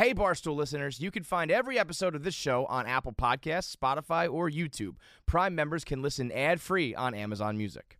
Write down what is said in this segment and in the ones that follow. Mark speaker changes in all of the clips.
Speaker 1: Hey, Barstool listeners, you can find every episode of this show on Apple Podcasts, Spotify, or YouTube. Prime members can listen ad free on Amazon Music.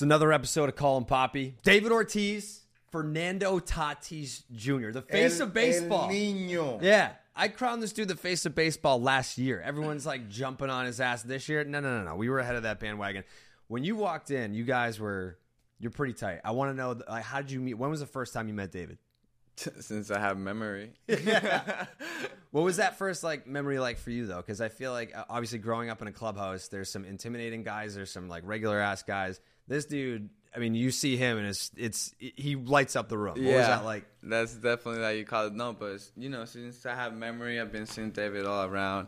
Speaker 2: It's another episode of Call Poppy. David Ortiz, Fernando Tatis Jr., the face
Speaker 3: El-
Speaker 2: of baseball.
Speaker 3: El niño.
Speaker 2: Yeah. I crowned this dude the face of baseball last year. Everyone's like jumping on his ass this year. No, no, no, no. We were ahead of that bandwagon. When you walked in, you guys were you're pretty tight. I want to know like how did you meet? When was the first time you met David?
Speaker 4: Since I have memory.
Speaker 2: What was that first like memory like for you though? Because I feel like uh, obviously growing up in a clubhouse, there's some intimidating guys, there's some like regular ass guys. This dude, I mean, you see him and it's it's he lights up the room. What was that like?
Speaker 4: That's definitely like you call it. No, but it's, you know, since I have memory, I've been seeing David all around.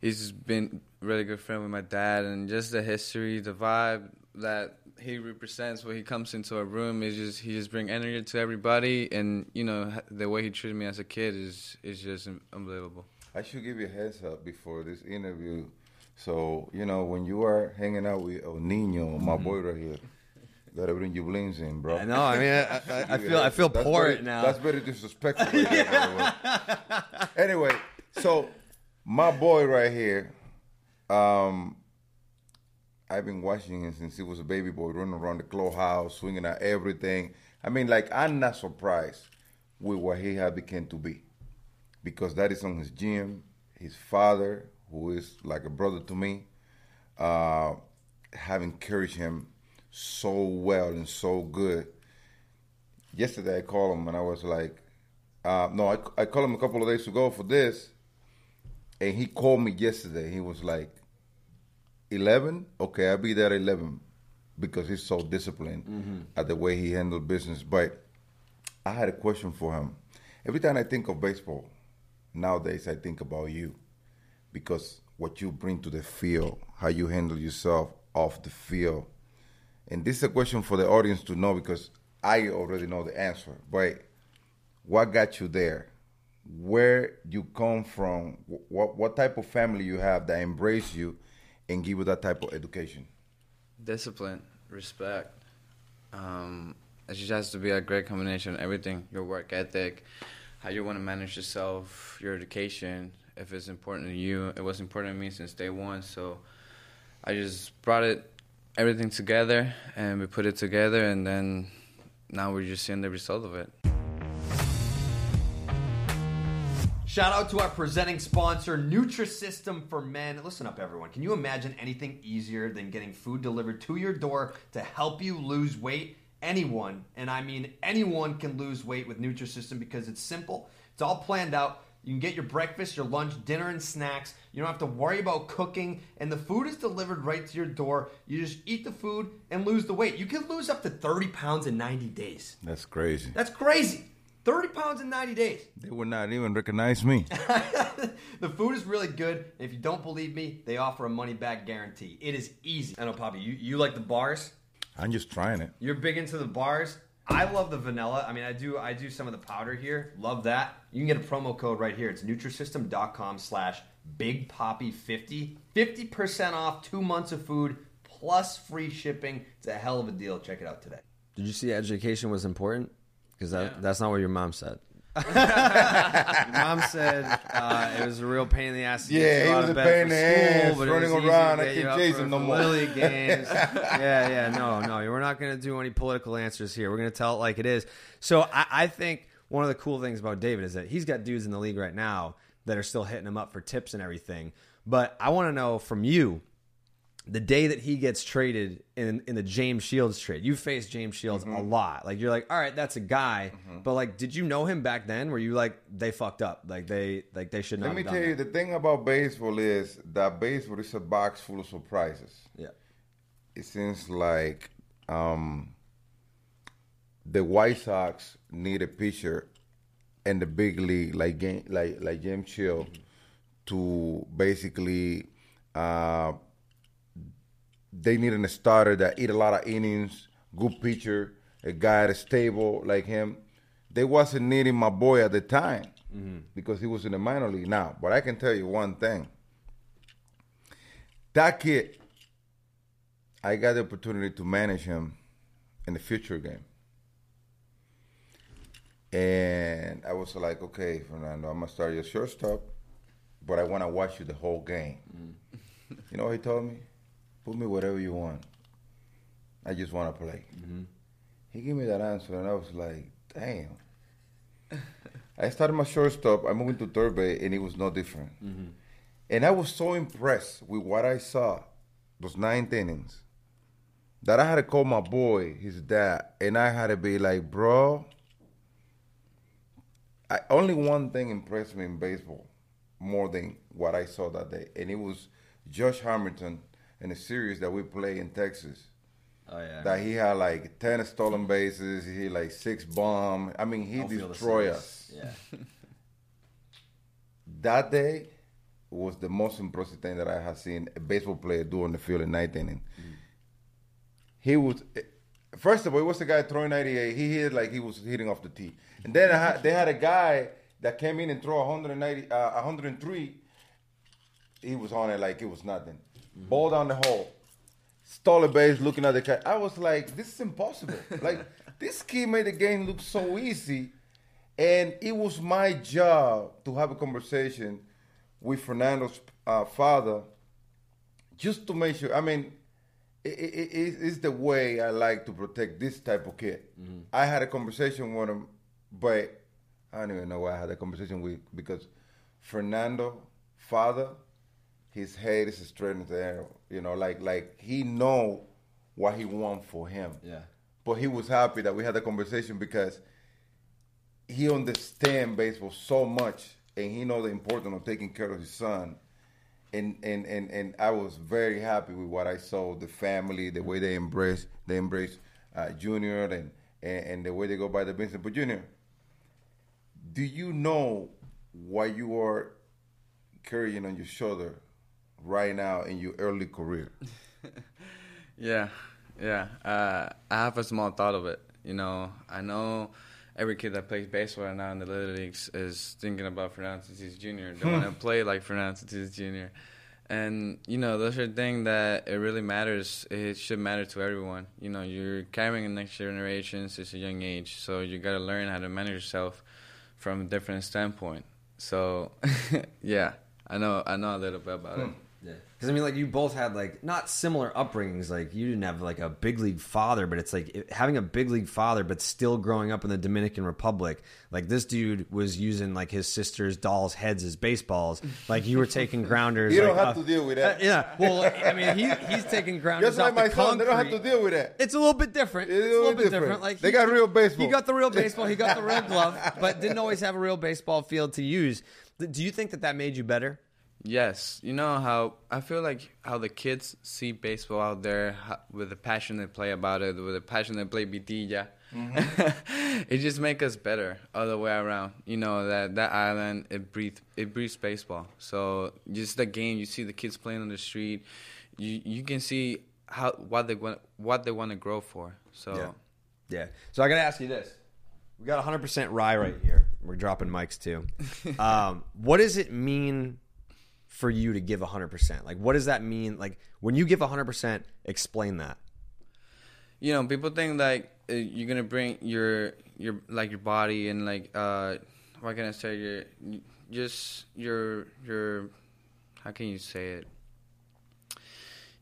Speaker 4: He's been a really good friend with my dad, and just the history, the vibe that he represents when he comes into a room is just he just bring energy to everybody, and you know the way he treated me as a kid is is just unbelievable.
Speaker 3: I should give you a heads up before this interview. So, you know, when you are hanging out with El Nino, my boy right here, gotta bring your blings in, bro.
Speaker 2: I know. I mean, I, I, I feel I feel
Speaker 3: That's
Speaker 2: poor
Speaker 3: very-
Speaker 2: it now.
Speaker 3: That's very disrespectful. right there, by. Anyway, so my boy right here, um, I've been watching him since he was a baby boy, running around the clubhouse, swinging at everything. I mean, like I'm not surprised with what he had become to be, because that is on his gym, his father, who is like a brother to me, uh, have encouraged him so well and so good yesterday I called him and I was like, uh, no, I, I called him a couple of days ago for this, and he called me yesterday. He was like, 11? Okay, I'll be there at 11 because he's so disciplined at the way he handled business. But I had a question for him. Every time I think of baseball, nowadays I think about you because what you bring to the field, how you handle yourself off the field. And this is a question for the audience to know because I already know the answer. But what got you there? Where you come from? What what type of family you have that embrace you and give you that type of education?
Speaker 4: discipline, respect. Um, it just has to be a great combination everything: your work ethic, how you want to manage yourself, your education. If it's important to you, it was important to me since day one. So I just brought it, everything together, and we put it together, and then now we're just seeing the result of it.
Speaker 2: Shout out to our presenting sponsor, Nutrisystem for Men. Listen up, everyone. Can you imagine anything easier than getting food delivered to your door to help you lose weight? Anyone, and I mean anyone, can lose weight with Nutrisystem because it's simple. It's all planned out. You can get your breakfast, your lunch, dinner, and snacks. You don't have to worry about cooking, and the food is delivered right to your door. You just eat the food and lose the weight. You can lose up to 30 pounds in 90 days.
Speaker 3: That's crazy.
Speaker 2: That's crazy. 30 pounds in 90 days.
Speaker 3: They would not even recognize me.
Speaker 2: the food is really good. If you don't believe me, they offer a money back guarantee. It is easy. I know, Papi, you, you like the bars?
Speaker 3: I'm just trying it.
Speaker 2: You're big into the bars. I love the vanilla. I mean, I do I do some of the powder here. Love that. You can get a promo code right here. It's Nutrisystem.com slash Big Papi 50 50% off two months of food plus free shipping. It's a hell of a deal. Check it out today. Did you see education was important? Because that, that's not what your mom said. Mom said uh, it was a real pain in the ass. To
Speaker 3: Yeah,
Speaker 2: get you
Speaker 3: he
Speaker 2: out
Speaker 3: was
Speaker 2: of
Speaker 3: a
Speaker 2: bed
Speaker 3: pain in the
Speaker 2: school,
Speaker 3: ass,
Speaker 2: but it
Speaker 3: running around. I
Speaker 2: get you
Speaker 3: can't chase him no more.
Speaker 2: Little games. yeah, yeah, no, no. We're not going to do any political answers here. We're going to tell it like it is. So I, I think one of the cool things about David is that he's got dudes in the league right now that are still hitting him up for tips and everything. But I want to know from you the day that he gets traded in in the James Shields trade, you face James Shields a lot. Like you're like, all right, that's a guy. But like, did you know him back then? Were you like, they fucked up? Like they like they should not.
Speaker 3: Let me tell
Speaker 2: done
Speaker 3: you,
Speaker 2: that.
Speaker 3: the thing about baseball is that baseball is a box full of surprises.
Speaker 2: Yeah.
Speaker 3: It seems like um, the White Sox need a pitcher in the big league, like game, like like James Shields, to basically, uh, they needed a starter that eat a lot of innings, good pitcher, a guy that's stable like him. They wasn't needing my boy at the time mm-hmm. because he was in the minor league now. But I can tell you one thing: that kid, I got the opportunity to manage him in the future game. And I was like, okay, Fernando, I'm gonna start your shortstop, but I want to watch you the whole game. Mm. You know what he told me? Put me whatever you want. I just want to play. Mm-hmm. He gave me that answer, and I was like, damn. I started my shortstop. I moved into third base, and it was no different. Mm-hmm. And I was so impressed with what I saw, those ninth innings, that I had to call my boy, his dad, and I had to be like, bro, I, only one thing impressed me in baseball more than what I saw that day, and it was Josh Hamilton in a series that we play in Texas.
Speaker 5: Oh yeah.
Speaker 3: That he had like ten stolen bases, he like six bomb. I mean, he destroyed us.
Speaker 5: Yeah.
Speaker 3: That day was the most impressive thing that I have seen a baseball player do on the field in ninth inning. He was, first of all, it was the guy throwing 98. He hit like he was hitting off the tee. And then I had, they had a guy that came in and threw 190, uh, 103. He was on it like it was nothing. Ball down the hole. Stole a base looking at the cat. I was like, this is impossible. like, this kid made the game look so easy. And it was my job to have a conversation with Fernando's uh, father just to make sure. I mean, it, it, it, it's the way I like to protect this type of kid. I had a conversation with him, but I don't even know why I had a conversation with because Fernando, father, his head is straight the air. You know, like like he know what he want for him.
Speaker 5: Yeah.
Speaker 3: But he was happy that we had a conversation because he understand baseball so much and he know the importance of taking care of his son. And, and, and, and I was very happy with what I saw, the family, the way they embrace they embrace uh, Junior and, and, and the way they go by the business. But Junior, do you know what you are carrying on your shoulder right now in your early career?
Speaker 4: Yeah, yeah. Uh, I have a small thought of it. You know, I know every kid that plays baseball right now in the little leagues is thinking about Fernando Tatis Jr. They want to play like Fernando Tatis Jr. And you know, those are things that it really matters. It should matter to everyone. You know, you're carrying the next generation since a young age, so you got to learn how to manage yourself from a different standpoint. So, yeah, I know, I know a little bit about it.
Speaker 5: Because I mean, like you both had like not similar upbringings. Like you didn't have like a big league father, but it's like it- having a big league father, but still growing up in the Dominican Republic. Like this dude was using like his sister's dolls' heads as baseballs. Like you were taking grounders.
Speaker 3: You don't
Speaker 5: like,
Speaker 3: have
Speaker 5: uh,
Speaker 3: to deal with that.
Speaker 5: uh, yeah, well, I mean, he, he's taking grounders
Speaker 3: Just like my
Speaker 5: the
Speaker 3: son, they don't have to deal with that.
Speaker 5: It's a little bit different.
Speaker 3: It's
Speaker 5: It's a little bit different. Like
Speaker 3: They got real baseball.
Speaker 5: He got the real baseball. He got the real glove, but didn't always have a real baseball field to use. Do you think that that made you better?
Speaker 4: Yes, you know how I feel like how the kids see baseball out there how, with the passion they play about it, with the passion they play vitilla. it just make us better all the way around. You know that that island it breathes it breathes baseball. So just the game, you see the kids playing on the street, you you can see how what they want what they want to grow for. So
Speaker 5: Yeah. Yeah. So I got to ask you this. We got 100% rye right here. We're dropping mics too. um, what does it mean for you to give 100%? Like, what does that mean? Like, when you give 100%, explain that.
Speaker 4: you know people think like uh, you're gonna bring your your like your body and like uh what can i say your just your your how can you say it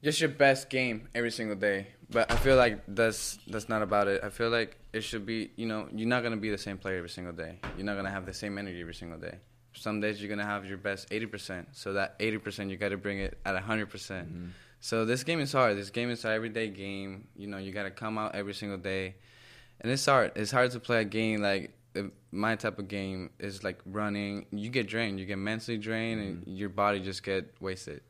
Speaker 4: just your best game every single day but i feel like that's that's not about it i feel like it should be you know you're not gonna be the same player every single day you're not gonna have the same energy every single day some days you're gonna have your best 80% so that 80% you gotta bring it at 100%. Mm-hmm. So this game is hard. This game is an everyday game. You know you gotta come out every single day. And it's hard. It's hard to play a game like my type of game is like running. You get drained. You get mentally drained and mm-hmm. your body just get wasted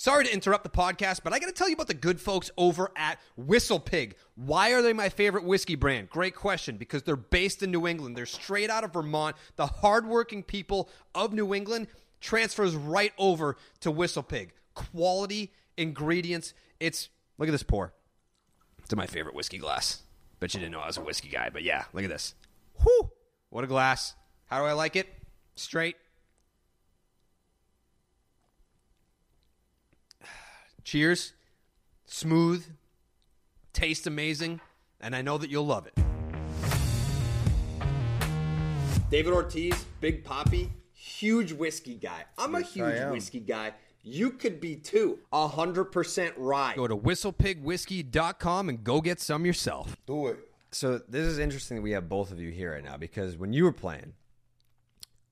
Speaker 6: Sorry to interrupt the podcast, but I got to tell you about the good folks over at Whistle Pig. Why are they my favorite whiskey brand? Great question, because they're based in New England. They're straight out of Vermont. The hardworking people of New England transfers right over to Whistle Pig. Quality ingredients. It's look at this pour. It's my favorite whiskey glass. Bet you didn't know I was a whiskey guy, but yeah, look at this. Whew! What a glass. How do I like it? Straight. Cheers. Smooth. Tastes amazing. And I know that you'll love it.
Speaker 7: David Ortiz, Big Papi, huge whiskey guy. I'm a
Speaker 3: Yes, I
Speaker 7: huge whiskey guy. You could be too. Hundred percent right.
Speaker 6: Go to whistlepigwhiskey.com and go get some yourself.
Speaker 3: Do it.
Speaker 2: So this is interesting that we have both of you here right now because when you were playing,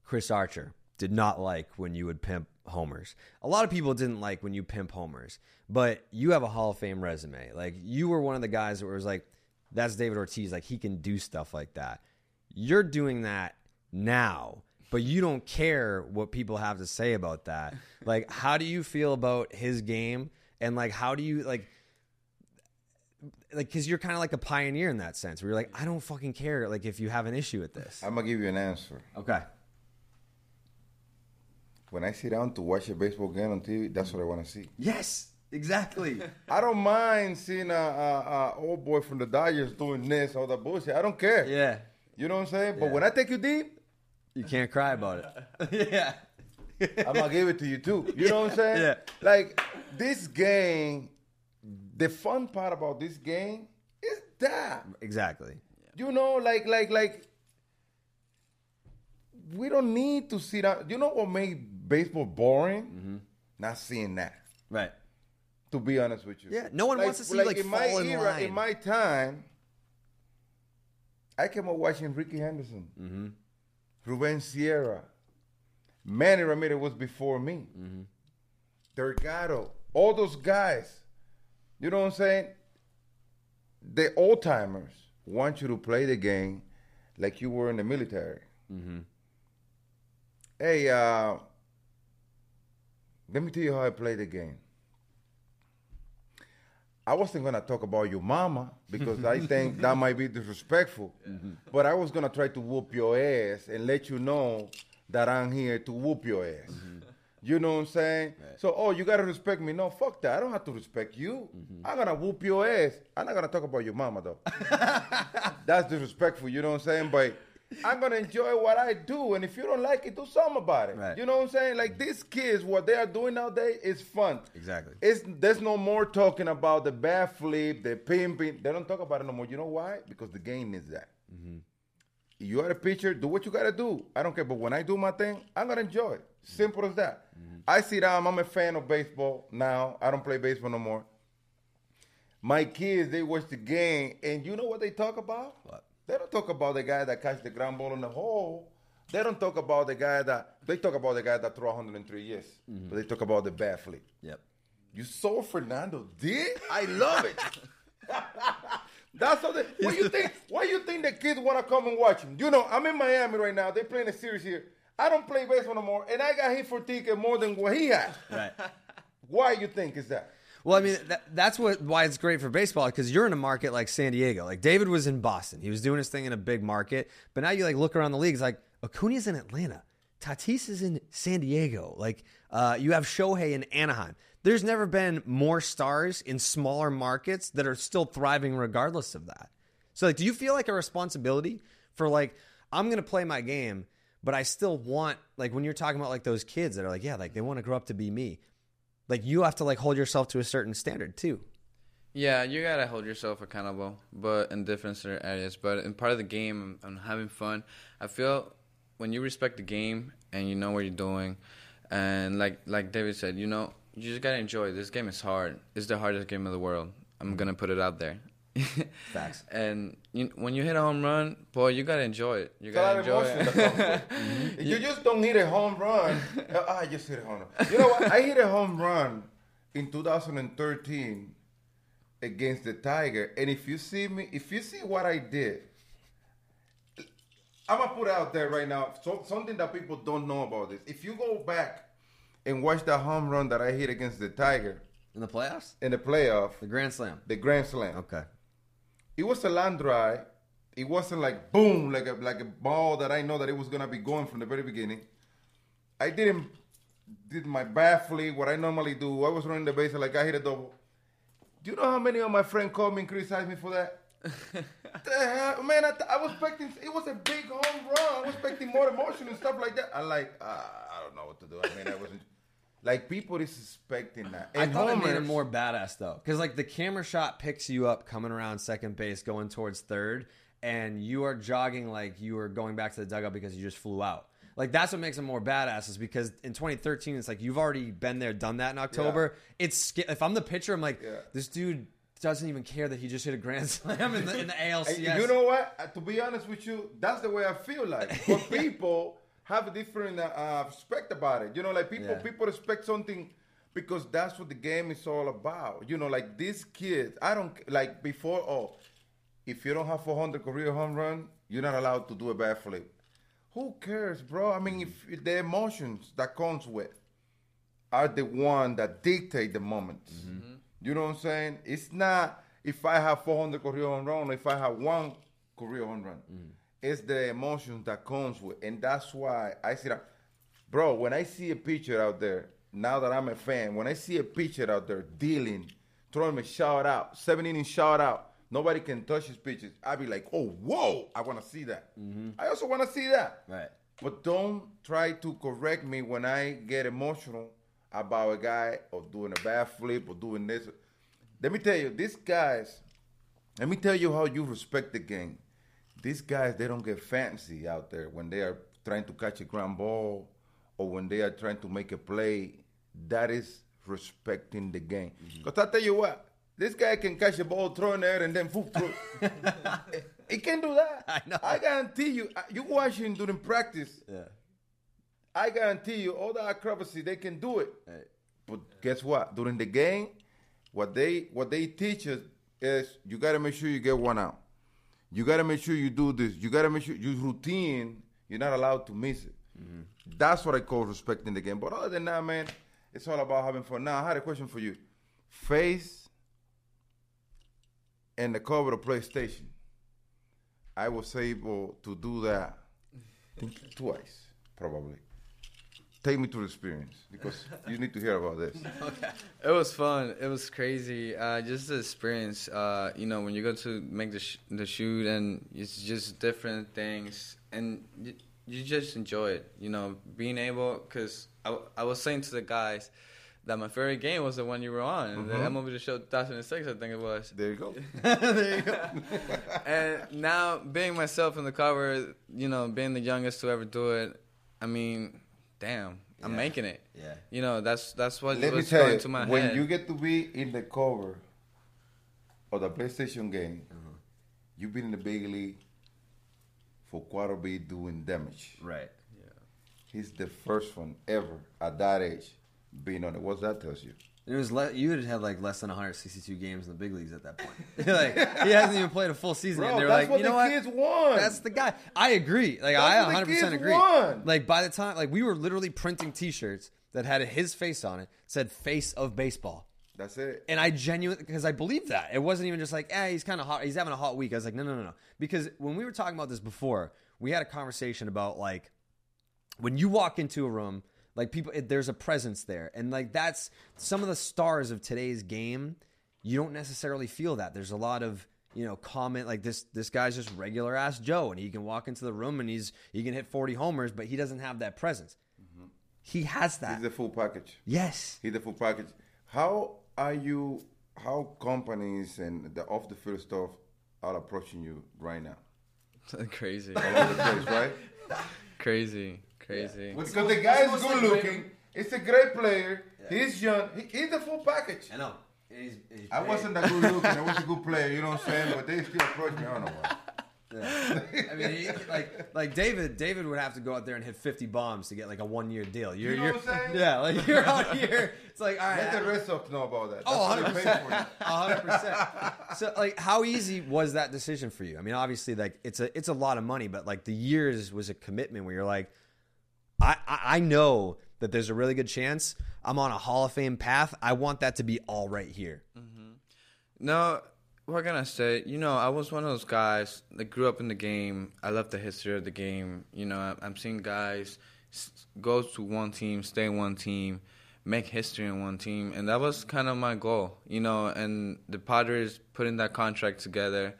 Speaker 2: Chris Archer did not like when you would pimp homers. A lot of people didn't like when you pimp homers, but you have a Hall of Fame resume. Like you were one of the guys that was like, "That's David Ortiz. Like he can do stuff like that." You're doing that now, but you don't care what people have to say about that. Like, how do you feel about his game? And like, how do you like? like because you're kind of like a pioneer in that sense where you're like i don't fucking care like if you have an issue with this
Speaker 3: I'm gonna give you an answer.
Speaker 2: okay
Speaker 3: When I sit down to watch a baseball game on TV, that's what I want to see.
Speaker 2: yes exactly
Speaker 3: I don't mind seeing a, a, a old boy from the Dodgers doing this, all that bullshit. I don't care.
Speaker 2: yeah
Speaker 3: You know what I'm saying? But when I take you deep,
Speaker 2: you can't cry about it yeah
Speaker 3: I'm gonna give it to you too. You know what I'm saying?
Speaker 2: Yeah.
Speaker 3: Like this game, the fun part about this game is that.
Speaker 2: exactly
Speaker 3: You know, like like like we don't need to sit down. You know what made baseball boring?
Speaker 2: Mm-hmm.
Speaker 3: Not seeing that.
Speaker 2: right
Speaker 3: To be honest with you.
Speaker 6: Yeah, no one wants to see, like,
Speaker 3: in my
Speaker 6: in
Speaker 3: era,
Speaker 6: line.
Speaker 3: in my time. I came up watching Rickey Henderson,
Speaker 2: Mm-hmm.
Speaker 3: Ruben Sierra, Manny Ramirez was before me,
Speaker 2: Mm-hmm.
Speaker 3: Delgado, all those guys. You know what I'm saying? The old timers want you to play the game like you were in the military.
Speaker 2: Mm-hmm.
Speaker 3: Hey, uh, let me tell you how I play the game. I wasn't gonna talk about your mama because I think that might be disrespectful. But I was gonna try to whoop your ass and let you know that I'm here to whoop your ass. Mm-hmm. You know what I'm saying? So, oh, you gotta respect me. No, fuck that. I don't have to respect you. Mm-hmm. I'm gonna whoop your ass. I'm not gonna talk about your mama though. That's disrespectful. You know what I'm saying? But I'm gonna enjoy what I do, and if you don't like it, do something about it.
Speaker 2: Right.
Speaker 3: You know what I'm saying? Like mm-hmm. these kids, what they are doing nowadays is fun.
Speaker 2: Exactly.
Speaker 3: It's there's no more talking about the bat flip, the pimping. They don't talk about it no more. You know why? Because the game is that. Mm-hmm. You are a pitcher. Do what you gotta do. I don't care. But when I do my thing, I'm gonna enjoy it. Mm-hmm. Simple as that. I sit down. I'm a fan of baseball now. I don't play baseball no more. My kids, they watch the game, and you know what they talk about?
Speaker 2: What?
Speaker 3: They don't talk about the guy that catch the ground ball in the hole. They don't talk about the guy that they talk about the guy that throw 103 years, mm-hmm. but they talk about the bat flip.
Speaker 2: yep
Speaker 3: You saw Fernando did? I love it. That's something. What you think? Why you think the kids want to come and watch him? You know, I'm in Miami right now. They're playing a series here. I don't play baseball no more, and I got hit for ticket more than what he had.
Speaker 2: right
Speaker 3: Why you think is that?
Speaker 2: Well, I mean, that, that's what why it's great for baseball because you're in a market like San Diego. Like David was in Boston, he was doing his thing in a big market. But now you like look around the league, it's like Acuna's in Atlanta, Tatis is in San Diego. Like uh, you have Shohei in Anaheim. There's never been more stars in smaller markets that are still thriving regardless of that. So, like, do you feel like a responsibility for like I'm gonna play my game, but I still want like when you're talking about like those kids that are like, yeah, like they want to grow up to be me like you have to like hold yourself to a certain standard too.
Speaker 4: Yeah, you gotta hold yourself accountable, but in different areas. But in part of the game, I'm, I'm having fun. I feel when you respect the game and you know what you're doing, and like like David said, you know, you just gotta enjoy. This game is hard. It's the hardest game of the world. I'm gonna put it out there.
Speaker 2: Facts.
Speaker 4: And you, when you hit a home run, boy, you gotta enjoy it. You
Speaker 3: It's a lot
Speaker 4: gotta enjoy it.
Speaker 3: that comes with it. If You just don't hit a home run. uh, I just hit a home run. You know what? I hit a home run in 2013 against the Tiger, and if you see me, if you see what I did, I'm gonna put out there right now. So, something that people don't know about this. If you go back and watch that home run that I hit against the Tiger
Speaker 2: In the playoffs?
Speaker 3: in the playoff,
Speaker 2: The Grand Slam.
Speaker 3: the Grand Slam.
Speaker 2: Okay.
Speaker 3: It was a line drive. It wasn't like boom, like a like a ball that I know that it was gonna be going from the very beginning. I didn't did my bat flip, what I normally do. I was running the base like I hit a double. Do you know how many of my friends called me and criticized me for that? the hell, man, I, th- I was expecting it was a big home run. I was expecting more emotion and stuff like that. I like uh, I don't know what to do. I mean, I wasn't like people is expecting that.
Speaker 2: I
Speaker 3: And
Speaker 2: thought it made
Speaker 3: homers-
Speaker 2: more badass though, because like the camera shot picks you up coming around second base, going towards third, and you are jogging like you are going back to the dugout because you just flew out. Like that's what makes it more badass is because in 2013 it's like you've already been there, done that in October. It's if I'm the pitcher, I'm like
Speaker 3: Yeah.
Speaker 2: this dude doesn't even care that he just hit a grand slam in the, in the ALCS.
Speaker 3: You know what? To be honest with you, that's the way I feel like. But people have a different uh, uh, respect about it. You know, like people
Speaker 2: Yeah.
Speaker 3: people respect something because that's what the game is all about. You know, like these kids. I don't like before. Oh, if you don't have 400 career home run, you're not allowed to do a bat flip. Who cares, bro? I mean, if the emotions that comes with are the one that dictate the moments. You know what I'm saying? It's not if I have 400 career home run or if I have one career home run. It's the emotions that comes with, and that's why I see that, bro. When I see a pitcher out there, now that I'm a fan, when I see a pitcher out there dealing, throwing a shout out, seven inning shout out, nobody can touch his pitches. I be like, oh, whoa, I want to see that. Mm-hmm. I also want to see that.
Speaker 2: Right.
Speaker 3: But don't try to correct me when I get emotional about a guy or doing a bat flip or doing this. Let me tell you, these guys, let me tell you how you respect the game. These guys, they don't get fancy out there when they are trying to catch a ground ball or when they are trying to make a play. That is respecting the game. Because I tell you what, this guy can catch a ball, throw in there, and then foop through. he can do that.
Speaker 2: I know.
Speaker 3: I guarantee you, uh, you watch him during practice.
Speaker 2: Yeah.
Speaker 3: I guarantee you, all the acrobacy, they can do it.
Speaker 2: Right.
Speaker 3: But guess what? During the game, what they what they teach us is you got to make sure you get one out. You got to make sure you do this. You got to make sure you routine. You're not allowed to miss it. Mm-hmm. That's what I call respecting the game. But other than that, man, it's all about having fun. Now, I had a question for you. Face and the cover of PlayStation. I was able to do that think twice, probably. Take me to the experience because you need to hear about this.
Speaker 4: It was fun. It was crazy. Uh, just the experience. Uh, you know, when you go to make the sh- the shoot and it's just different things, and you, you just enjoy it. You know, being able because I, I was saying to the guys that my favorite game was the one you were on, the MLB The Show 2006, I think it was.
Speaker 3: There you go.
Speaker 4: there you go. and now being myself in the cover, you know, being the youngest to ever do it, I mean, damn, I'm making it.
Speaker 2: Yeah.
Speaker 4: You know, that's that's what
Speaker 3: Let me
Speaker 4: was
Speaker 3: tell
Speaker 4: going
Speaker 3: you,
Speaker 4: to my head.
Speaker 3: when
Speaker 4: head.
Speaker 3: you get to be in the cover of the PlayStation game, mm-hmm. you've been in the big league for quite a bit doing damage.
Speaker 2: Right. Yeah.
Speaker 3: He's the first one ever at that age being on it. What that tells you?
Speaker 2: It was le- you had had like less than 162 games in the big leagues at that point. like he hasn't even played a full season.
Speaker 3: Bro,
Speaker 2: and they're
Speaker 3: that's
Speaker 2: like,
Speaker 3: what
Speaker 2: you know
Speaker 3: the
Speaker 2: what?
Speaker 3: kids want.
Speaker 2: That's the guy. I agree. Like
Speaker 3: That's
Speaker 2: I 100 percent agree.
Speaker 3: want.
Speaker 2: Like by the time, like we were literally printing T-shirts that had his face on it, said "Face of Baseball."
Speaker 3: That's it.
Speaker 2: And I genuinely, because I believe that. It wasn't even just like, eh, he's kind of hot. He's having a hot week. I was like, no, no, no, no. Because when we were talking about this before, we had a conversation about like, when you walk into a room, like people, it, there's a presence there. And like, that's some of the stars of today's game. You don't necessarily feel that. There's a lot of, you know, comment like this, this guy's just regular ass Joe and he can walk into the room and he's, he can hit 40 homers, but he doesn't have that presence. Mm-hmm. He has that.
Speaker 3: He's the full package.
Speaker 2: yes.
Speaker 3: He's the full package. How are you? How companies and the off the field stuff are approaching you right now?
Speaker 4: crazy,
Speaker 3: All over the place, right?
Speaker 4: crazy, crazy.
Speaker 3: Because the guy is good looking. He's a great player. He's young. He, he's the full package.
Speaker 2: I know. He's, he's
Speaker 3: I wasn't that good looking. I was a good player. You know what I'm saying? But they still approach me. I don't know why.
Speaker 2: I mean, he, like like David. David would have to go out there and hit fifty bombs to get like a one year deal. You're,
Speaker 3: You know
Speaker 2: you're,
Speaker 3: what I'm saying?
Speaker 2: Yeah, like you're out here. It's like all
Speaker 3: Let the
Speaker 2: right,
Speaker 3: rest of know about that. Oh, That's
Speaker 2: Oh,
Speaker 3: what they pay for you.
Speaker 2: hundred percent. So like, how easy was that decision for you? I mean, obviously, like it's a it's a lot of money, but like the years was a commitment where you're like, I I, know that there's a really good chance I'm on a Hall of Fame path. I want that to be all right here. Mm-hmm.
Speaker 4: No, what can I say? You know, I was one of those guys that grew up in the game. I love the history of the game. You know, I'm seeing guys go to one team, stay in one team, make history in one team, and that was kind of my goal. You know, and the Padres putting that contract together,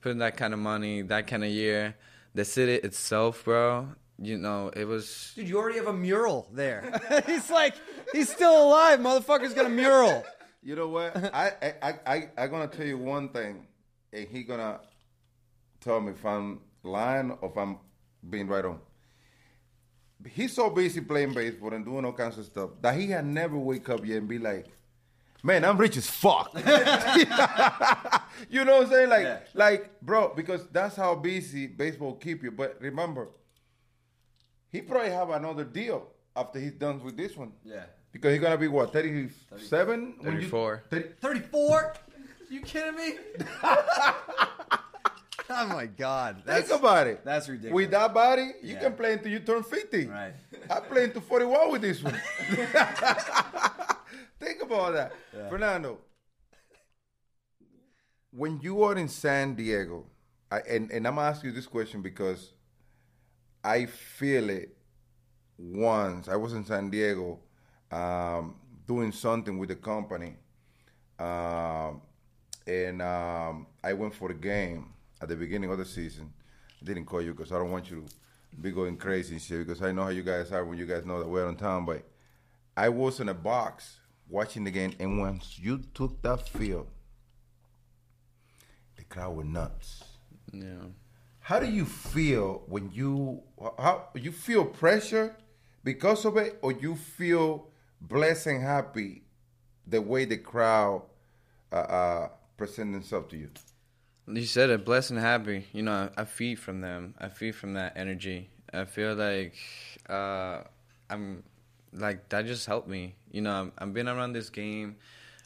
Speaker 4: putting that kind of money, that kind of year, the city itself, bro. You know, it was
Speaker 2: Dude, you already have a mural there. he's like, he's still alive. Motherfucker's got a mural.
Speaker 3: You know what? I I I I I gonna tell you one thing, and he gonna tell me if I'm lying or if I'm being right on. He's so busy playing baseball and doing all kinds of stuff that he had never wake up yet and be like, "Man, I'm rich as fuck." you know what I'm saying? Like, like, bro, because that's how busy baseball keep you. But remember, he probably have another deal after he's done with this one.
Speaker 2: Yeah.
Speaker 3: Because he's gonna be what, 37?
Speaker 4: 34.
Speaker 2: 34? You kidding me? oh my god.
Speaker 3: Think about it.
Speaker 2: that's ridiculous.
Speaker 3: With that body, you
Speaker 2: Yeah.
Speaker 3: can play until you turn 50.
Speaker 2: Right.
Speaker 3: I play into 41 with this one. Think about that. Fernando, when you are in San Diego, I, and, and I'm going to ask you this question because I feel it once. I was in San Diego um, doing something with the company. Um, and um, I went for the game at the beginning of the season. I didn't call you because I don't want you to be going crazy and shit because I know how you guys are when you guys know that we're on town. But I was in a box watching the game, and once you took that field, the crowd went nuts.
Speaker 4: yeah.
Speaker 3: How do you feel when you how you feel pressure because of it, or you feel blessed and happy the way the crowd uh, uh, present themselves to you?
Speaker 4: You said it, blessed and happy. You know, I, I feed from them. I feed from that energy. I feel like uh, I'm like that just helped me. You know, I'm, been around this game.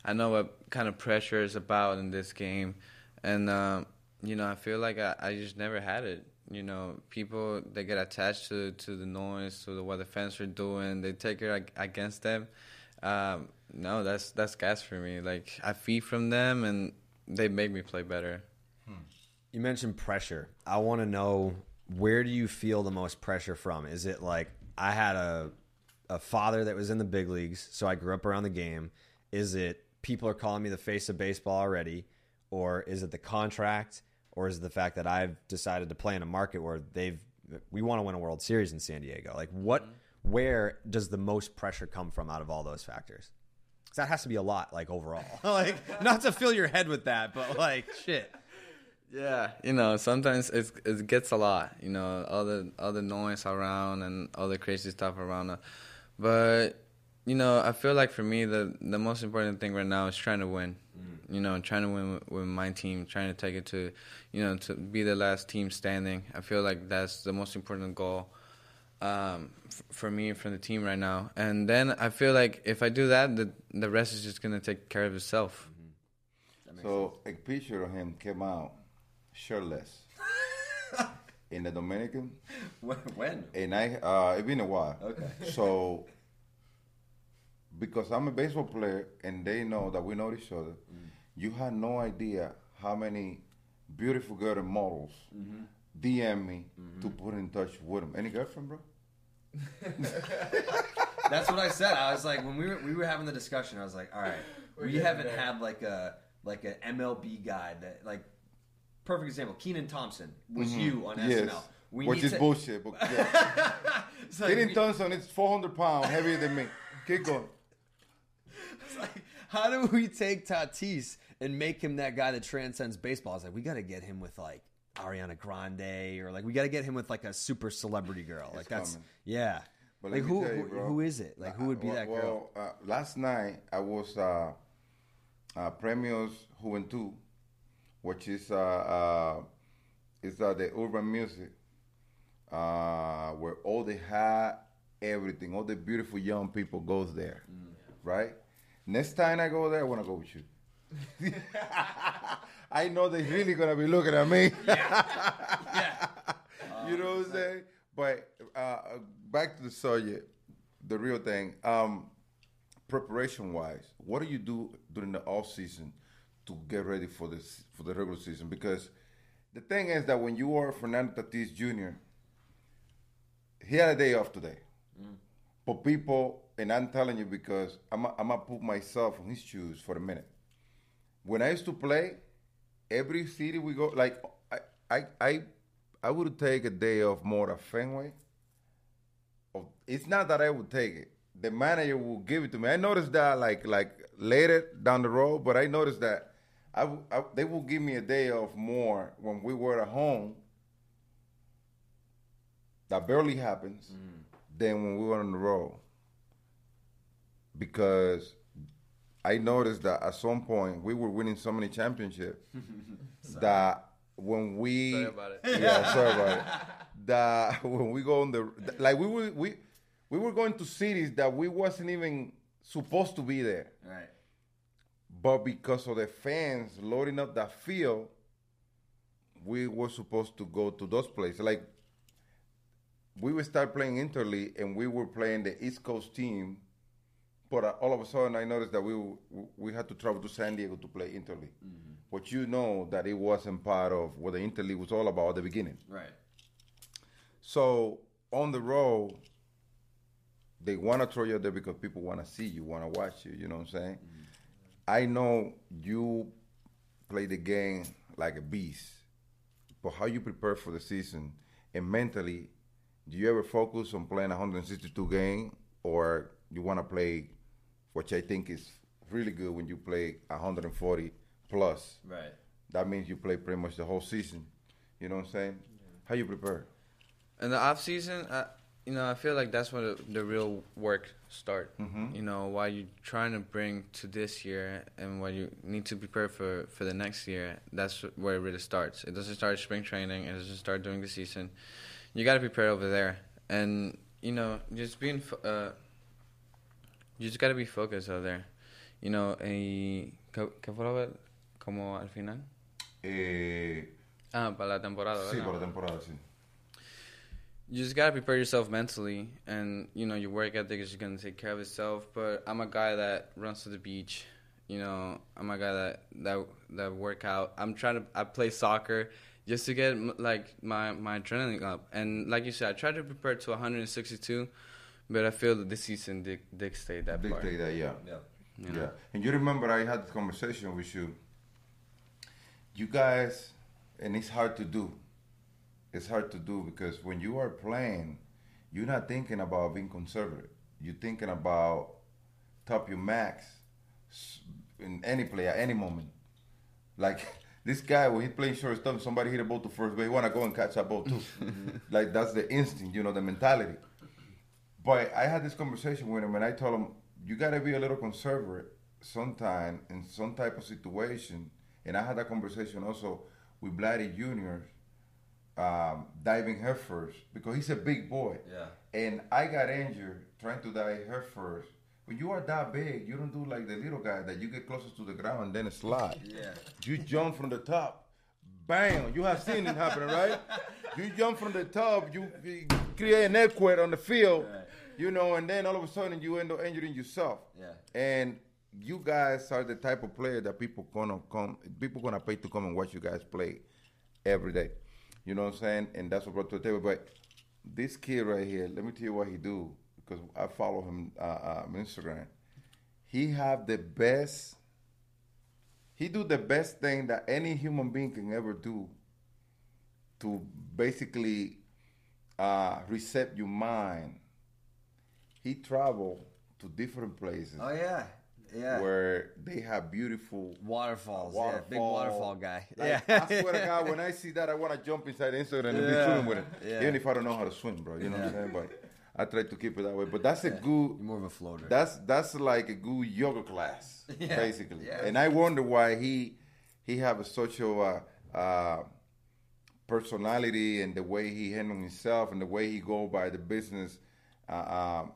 Speaker 4: I know what kind of pressure is about in this game, and uh, you know, I feel like I, I just never had it. You know, people they get attached to to the noise, to the, what the fans are doing. They take it against them. Um, no, that's that's gas for me. Like I feed from them, and they make me play better.
Speaker 2: You mentioned pressure. I want to know where do you feel the most pressure from? Is it like I had a a father that was in the big leagues, so I grew up around the game? Is it people are calling me the face of baseball already, or is it the contract, or is it the fact that I've decided to play in a market where they've we want to win a World Series in San Diego? Like what mm-hmm. where does the most pressure come from out of all those factors? that has to be a lot, like overall. like not to fill your head with that, but like shit.
Speaker 4: Yeah, you know, sometimes it's, it gets a lot, you know, all the all the noise around and all the crazy stuff around. it. But you know, I feel like for me, the the most important thing right now is trying to win. Mm. You know, trying to win with, with my team, trying to take it to, you know, to be the last team standing. I feel like that's the most important goal um, f- for me from the team right now. And then I feel like if I do that, the the rest is just gonna take care of itself.
Speaker 3: So a picture of him came out shirtless in the Dominican,
Speaker 2: When?
Speaker 3: and I uh, it's been a while.
Speaker 2: Okay.
Speaker 3: So because I'm a baseball player and they know that we know each other, you had no idea how many beautiful girl and models DM me to put in touch with him. Any girlfriend, bro?
Speaker 2: That's what I said. I was like, when we were we were having the discussion, I was like, all right, we haven't had like a like an MLB guy that like perfect example. Kenan Thompson was you on
Speaker 3: Mm-hmm. Yes.
Speaker 2: SNL. We
Speaker 3: Which is
Speaker 2: to-
Speaker 3: bullshit. But yeah.
Speaker 2: It's like,
Speaker 3: Kenan
Speaker 2: we-
Speaker 3: Thompson is 400 pounds heavier than me. Keep going.
Speaker 2: it's like, how do we take Tatis and make him that guy that transcends baseball? I was like, we got to get him with like Ariana Grande or like we got to get him with like a super celebrity girl. Like that's
Speaker 3: coming.
Speaker 2: yeah.
Speaker 3: But
Speaker 2: like who
Speaker 3: you,
Speaker 2: who-
Speaker 3: bro.
Speaker 2: who is it? Like who would be
Speaker 3: well,
Speaker 2: that girl?
Speaker 3: Well, uh, last night I was uh, uh, Premios Juventud, which is uh, uh, is uh, the urban music, uh, where all the hot everything, all the beautiful young people goes there,
Speaker 2: Mm.
Speaker 3: right? Next time I go there, I want to go with you. I know they're really gonna be looking at me. you know what I'm saying? But uh, back to the subject. the real thing. Um, preparation wise, what do you do during the off season to get ready for this for the regular season? Because the thing is that when you are Fernando Tatis Jr., he had a day off today. But people, and I'm telling you because I'm I'm gonna put myself in his shoes for a minute. When I used to play, every city we go, like I I I, I would take a day off more at Fenway. It's not that I would take it. The manager will give it to me. I noticed that like like later down the road, but I noticed that I, I- they will give me a day off more when we were at home. That barely happens mm. than when we were on the road. Because I noticed that at some point we were winning so many championships that when we
Speaker 4: Sorry about it.
Speaker 3: yeah sorry about it that when we go on the like we were we we were going to cities that we wasn't even supposed to be there
Speaker 2: Right.
Speaker 3: but because of the fans loading up that field, we were supposed to go to those places. Like we would start playing interleague, and we were playing the East Coast team. But uh, all of a sudden, I noticed that we we had to travel to San Diego to play interleague. But you know that it wasn't part of what the interleague was all about at the beginning.
Speaker 2: Right.
Speaker 3: So on the road, they want to throw you out there because people want to see you, want to watch you. You know what I'm saying? I know you play the game like a beast, but how you prepare for the season and mentally, do you ever focus on playing 162 game or you want to play, which I think is really good when you play 140 plus?
Speaker 2: Right.
Speaker 3: That means you play pretty much the whole season. You know what I'm saying? How you prepare?
Speaker 4: In the off season, I, you know, I feel like that's when the, the real work start. You know, while you're trying to bring to this year and what you need to prepare for for the next year, that's where it really starts. It doesn't start spring training. It doesn't start during the season. You got to prepare over there, and you know, just being. Uh, you just got to be focused out there. You know, y, ¿qué, qué fue como al final?
Speaker 3: Eh,
Speaker 4: Ah, para la temporada.
Speaker 3: sí,
Speaker 4: ¿verdad?
Speaker 3: por la temporada, sí.
Speaker 4: you just gotta prepare yourself mentally, and you know your work ethic is just gonna take care of itself. But I'm a guy that runs to the beach. You know, I'm a guy that that that work out. I'm trying to. I play soccer just to get like my my adrenaline up. And like you said, I try to prepare to 162, but I feel that this season dic- dictate that part.
Speaker 3: Dictate that, yeah.
Speaker 2: Yeah.
Speaker 4: You know?
Speaker 3: Yeah. And you remember I had this conversation with you. You guys, and it's hard to do. It's hard to do because when you are playing, you're not thinking about being conservative. You're thinking about top your max in any play at any moment. Like this guy, when he's playing shortstop, somebody hit a ball to first base, he want to go and catch that ball too. like that's the instinct, you know, the mentality. But I had this conversation with him, and I told him, you got to be a little conservative sometime in some type of situation. And I had that conversation also with Vladdy Jr. Um, diving headfirst because he's a big boy.
Speaker 2: Yeah.
Speaker 3: And I got injured trying to dive headfirst. When you are that big, you don't do like the little guy that you get closer to the ground and then slide.
Speaker 2: Yeah.
Speaker 3: You jump from the top. Bam! You have seen it happening, right? You jump from the top, you, you create an earthquake on the field,
Speaker 2: Right.
Speaker 3: You know, and then all of a sudden you end up injuring yourself.
Speaker 2: Yeah.
Speaker 3: And you guys are the type of player that people gonna come, people gonna pay to come and watch you guys play every day. You know what I'm saying? And that's what brought to the table. But this kid right here, let me tell you what he do because I follow him uh, uh, on Instagram. He have the best. He do the best thing that any human being can ever do to basically uh, reset your mind. He travel to different places
Speaker 2: Oh yeah. Yeah.
Speaker 3: where they have beautiful
Speaker 2: Waterfalls. Yeah.
Speaker 3: waterfall.
Speaker 2: Big waterfall guy.
Speaker 3: Like,
Speaker 2: yeah.
Speaker 3: I swear to God, when I see that, I want to jump inside Instagram and be swimming with it.
Speaker 2: Yeah.
Speaker 3: Even if I don't know how to swim, bro. You know what I'm saying? But I try to keep it that way. But that's a good.
Speaker 2: You're more of a floater.
Speaker 3: That's that's like a good yoga class,
Speaker 2: Yeah.
Speaker 3: basically.
Speaker 2: Yeah.
Speaker 3: And I wonder why he he have a such a uh, uh, personality and the way he handle himself and the way he go by the business, uh, um,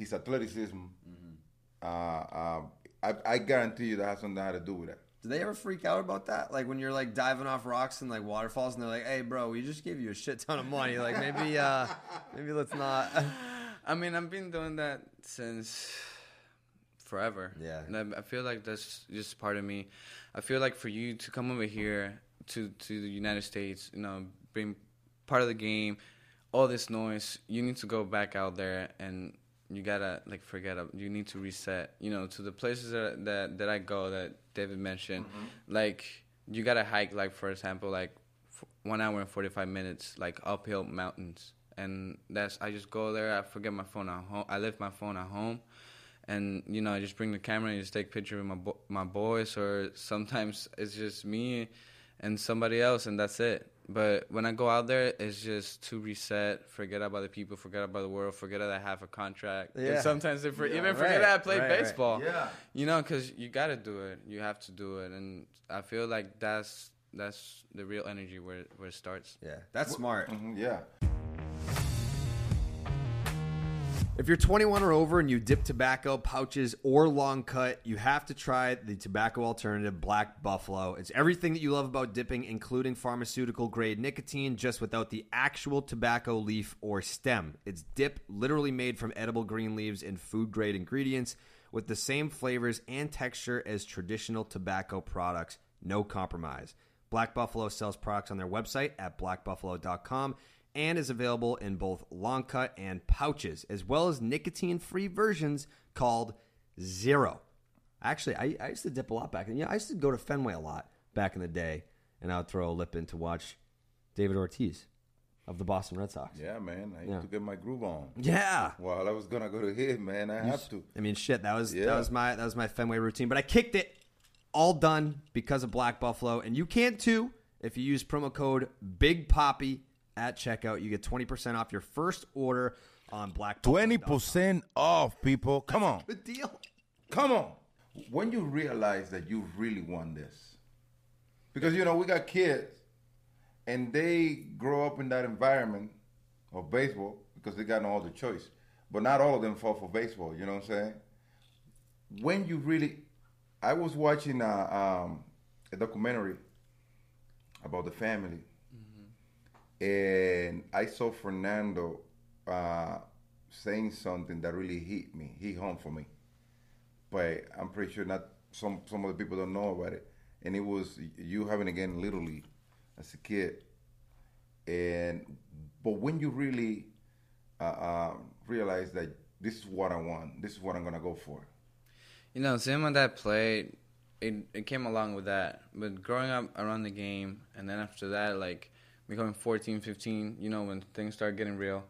Speaker 3: his athleticism.
Speaker 2: Mm-hmm.
Speaker 3: Uh, uh, I, I guarantee you that has something to do with that.
Speaker 2: Do they ever freak out about that? Like when you're like diving off rocks and like waterfalls, and they're like, "Hey, bro, we just gave you a shit ton of money. Like maybe, uh maybe let's not."
Speaker 4: I mean, I've been doing that since forever.
Speaker 2: Yeah.
Speaker 4: And I, I feel like that's just part of me. I feel like for you to come over here to to the United States, you know, being part of the game, all this noise, you need to go back out there and you gotta like forget it. You need to reset. You know, to the places that that, that I go that David mentioned, mm-hmm. like you gotta hike. Like for example, like f- one hour and forty five minutes, like uphill mountains, and that's I just go there. I forget my phone at home. I left my phone at home, and you know I just bring the camera and just take picture of my bo- my boys, or sometimes it's just me and somebody else, and that's it. But when I go out there, it's just to reset, forget about the people, forget about the world, forget that I have a contract. And
Speaker 2: Yeah.
Speaker 4: sometimes for,
Speaker 2: Yeah,
Speaker 4: even forget that I played
Speaker 2: right, right.
Speaker 4: baseball.
Speaker 3: Yeah.
Speaker 4: You know, because you got to do it. You have to do it, and I feel like that's that's the real energy where where it starts.
Speaker 2: Yeah, that's smart.
Speaker 3: Mhm, yeah.
Speaker 2: If you're 21 or over and you dip tobacco, pouches, or long cut, you have to try the tobacco alternative Black Buffalo. It's everything that you love about dipping, including pharmaceutical grade nicotine, just without the actual tobacco leaf or stem. It's dip literally made from edible green leaves and food grade ingredients with the same flavors and texture as traditional tobacco products. No compromise. Black Buffalo sells products on their website at blackbuffalo.com and is available in both long cut and pouches, as well as nicotine free versions called Zero. Actually, I, I used to dip a lot back. Yeah, I used to go to Fenway a lot back in the day, and I would throw a lip in to watch David Ortiz of the Boston Red Sox.
Speaker 3: Yeah, man. I used
Speaker 2: Yeah.
Speaker 3: to get my groove on.
Speaker 2: Yeah.
Speaker 3: While I was gonna go to hit, man, I have to.
Speaker 2: I mean, shit. That was that was my that was my Fenway routine. But I kicked it all done because of Black Buffalo, and you can too if you use promo code Big Papi at checkout. You get twenty percent off your first order on Black.
Speaker 3: Twenty percent off, people. Come on,
Speaker 2: Good deal.
Speaker 3: come on. When you realize that you really want this, because you know we got kids, and they grow up in that environment of baseball because they got no other choice. But not all of them fall for baseball. You know what I'm saying? When you really, I was watching a, um, a documentary about the family, and I saw Fernando uh, saying something that really hit me, hit home for me. But I'm pretty sure not some some of the people don't know about it. And it was you having again league as a kid, and but when you really uh, uh, realize that this is what I want, this is what I'm gonna go for.
Speaker 4: You know, seeing my that play, it it came along with that. But growing up around the game, and then after that, like becoming 14, 15, you know, when things start getting real,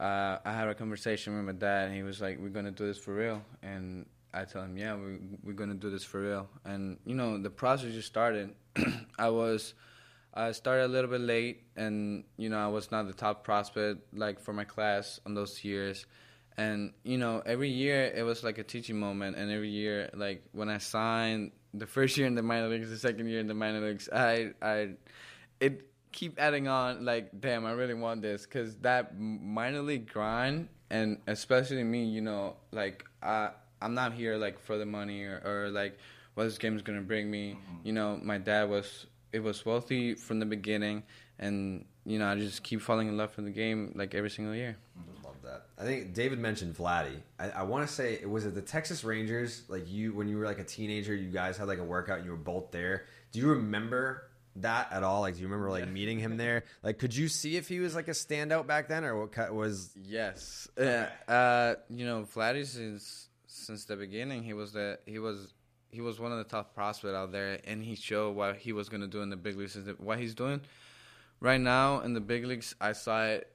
Speaker 4: uh, I had a conversation with my dad, and he was like, "We're gonna do this for real," and I tell him, "Yeah, we we're gonna do this for real." And you know, the process just started. I was. I started a little bit late, and you know I was not the top prospect like for my class on those years. And you know every year it was like a teaching moment, and every year like when I signed the first year in the minor leagues, the second year in the minor leagues, I I it keep adding on like damn I really want this because that minor league grind and especially me, you know like I I'm not here like for the money or, or like what this game is gonna bring me. Mm-hmm. You know my dad was it was wealthy from the beginning, and you know I just keep falling in love with the game like every single year.
Speaker 2: Love that. I think David mentioned Vladdy. I, I want to say it was it the Texas Rangers. Like you, when you were like a teenager, you guys had like a workout. and You were both there. Do you remember that at all? Like, do you remember like meeting him there? Like, could you see if he was like a standout back then, or what ki- was?
Speaker 4: Yes. Yeah. Uh, you know, Vladdy since since the beginning, he was the he was he was one of the top prospects out there, and he showed what he was gonna do in the big leagues. What he's doing right now in the big leagues, I saw it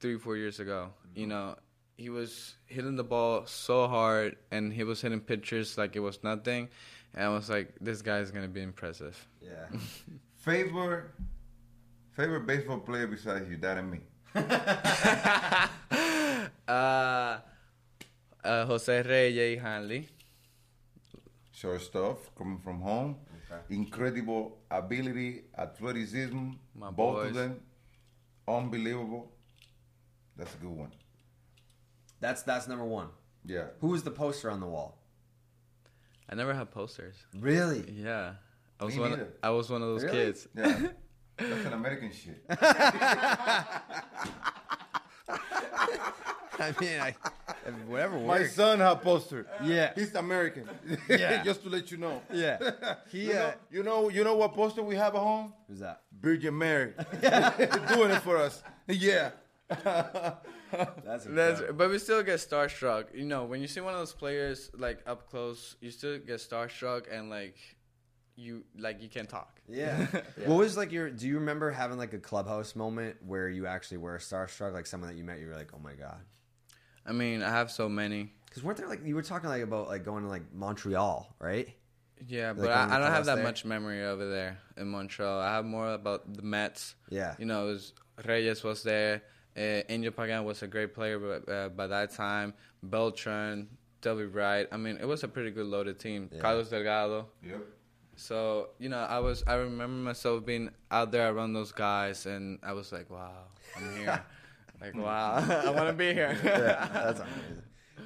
Speaker 4: three four years ago. You know, he was hitting the ball so hard, and he was hitting pitchers like it was nothing. And I was like, this guy's gonna be impressive.
Speaker 2: Yeah.
Speaker 3: Favorite favorite baseball player besides you, that and me.
Speaker 4: Uh, uh, Jose Reyes Hanley.
Speaker 3: Shortstop coming from home. Incredible ability, athleticism.
Speaker 4: My
Speaker 3: both
Speaker 4: boys.
Speaker 3: of them. Unbelievable. That's a good one.
Speaker 2: That's that's number one.
Speaker 3: Yeah.
Speaker 2: Who is the poster on the wall?
Speaker 4: I never had posters.
Speaker 2: Really?
Speaker 4: Yeah, I was
Speaker 3: Me
Speaker 4: one.
Speaker 3: neither.
Speaker 4: I was one of those
Speaker 2: Really?
Speaker 4: kids.
Speaker 3: Yeah. That's an American shit.
Speaker 2: I mean, I, whatever
Speaker 3: My son had poster.
Speaker 2: Yeah.
Speaker 3: He's American.
Speaker 2: Yeah.
Speaker 3: Just to let you know.
Speaker 2: Yeah. He,
Speaker 3: You know,
Speaker 2: uh,
Speaker 3: you know, you know what poster we have at home?
Speaker 2: who's that?
Speaker 3: Virgin Mary doing it for us. Yeah.
Speaker 2: That's,
Speaker 4: That's, but we still get starstruck. You know, when you see one of those players like up close, you still get starstruck and like you like you can't talk.
Speaker 2: Yeah. What was like your? Do you remember having like a clubhouse moment where you actually were starstruck, like someone that you met, you were like, oh my god.
Speaker 4: I mean, I have so many.
Speaker 2: Because weren't there like you were talking like about like going to like Montreal, right?
Speaker 4: Yeah,
Speaker 2: Like
Speaker 4: but I, I don't have that
Speaker 2: there?
Speaker 4: much memory over there in Montreal. I have more about the Mets.
Speaker 2: Yeah.
Speaker 4: You know, it was Reyes was there. Uh, Angel Pagan was a great player by, uh, by that time. Beltran, W. Wright. I mean, it was a pretty good loaded team.
Speaker 2: Yeah.
Speaker 4: Carlos Delgado.
Speaker 3: Yep.
Speaker 4: So you know, I was I remember myself being out there around those guys, and I was like, wow, I'm here. like wow, I want to be here.
Speaker 2: yeah, that's amazing.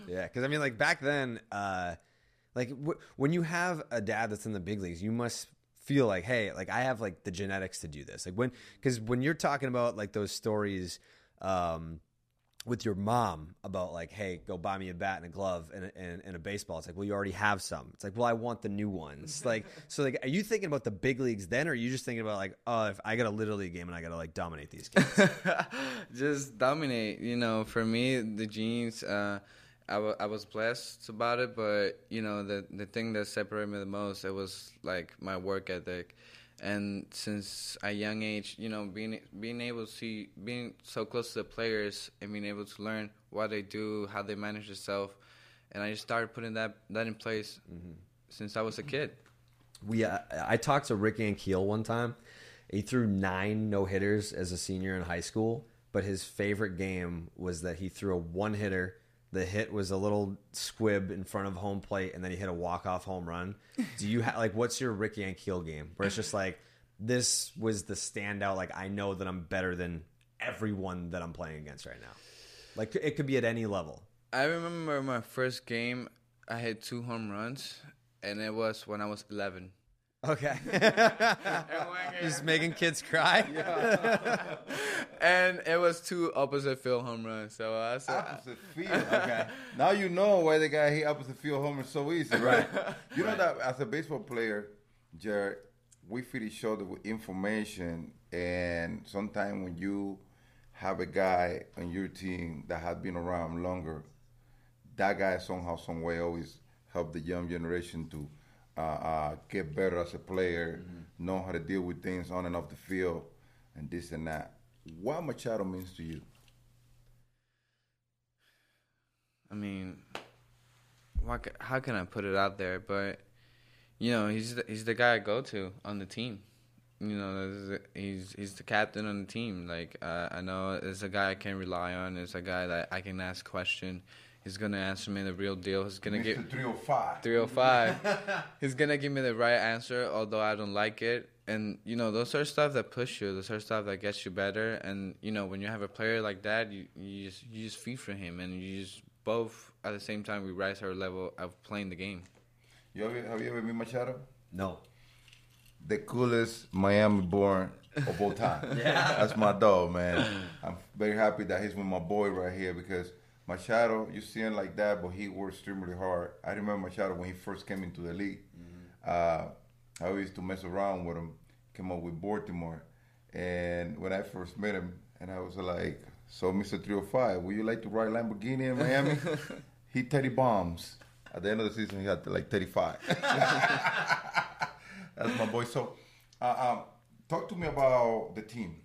Speaker 2: Yeah, because I mean, like back then, uh, like w- when you have a dad that's in the big leagues, you must feel like, hey, like I have like the genetics to do this. Like when, because when you're talking about like those stories, um, with your mom about like, hey, go buy me a bat and a glove and a, and, and a baseball. It's like, well, you already have some. It's like, well, I want the new ones. like, so like, are you thinking about the big leagues then, or are you just thinking about like, oh, if I got a little league game and I got to like dominate these kids?
Speaker 4: just dominate. You know, for me, the genes, uh, I, w- I was blessed about it, but you know, the the thing that separated me the most, it was like my work ethic. And since a young age, you know, being being able to see, being so close to the players and being able to learn what they do, how they manage themselves, and I just started putting that that in place since I was a kid.
Speaker 2: we uh, I talked to Rick Ankiel one time. He threw nine no hitters as a senior in high school, but his favorite game was that he threw a one hitter. The hit was a little squib in front of home plate, and then he hit a walk off home run. Do you ha- like what's your Rick Ankiel game? Where it's just like this was the standout. Like I know that I'm better than everyone that I'm playing against right now. Like it could be at any level.
Speaker 4: I remember my first game, I hit two home runs, and it was when I was 11.
Speaker 2: Okay, just making kids cry.
Speaker 4: and it was two opposite field home runs. So uh, I said,
Speaker 3: Opposite field. Okay. Now you know why the guy hit opposite field homer so easy, right? You know that as a baseball player, Jared, we feed each other with information, and sometimes when you have a guy on your team that has been around longer, that guy somehow, some way, always help the young generation to uh, uh, get better as a player, know how to deal with things on and off the field, and this and that. What Machado means to you?
Speaker 4: I mean, why, how can I put it out there? But you know, he's the, he's the guy I go to on the team. You know, this is a- he's he's the captain on the team. Like uh, I know it's a guy I can rely on. It's a guy that I can ask question. He's gonna answer me the real deal. He's gonna give
Speaker 3: Mr. 305.
Speaker 4: 305. He's gonna give me the right answer, although I don't like it. And you know, those are stuff that push you. Those are stuff that gets you better. And you know, when you have a player like that, you you just you just feed for him, and you just both at the same time we rise our level of playing the game.
Speaker 3: You ever, have you ever met Machado?
Speaker 2: No.
Speaker 3: The coolest Miami born of all time. yeah. That's my dog, man. I'm very happy that he's with my boy right here because Machado, you see him like that, but he works extremely hard. I remember Machado when he first came into the league. Uh, I used to mess around with him, came up with Baltimore. And when I first met him, and I was like, so Mr. 305, would you like to ride Lamborghini in Miami? he 30 bombs. At the end of the season, he had like 35. That's my boy. So, uh, um, talk to me about the team.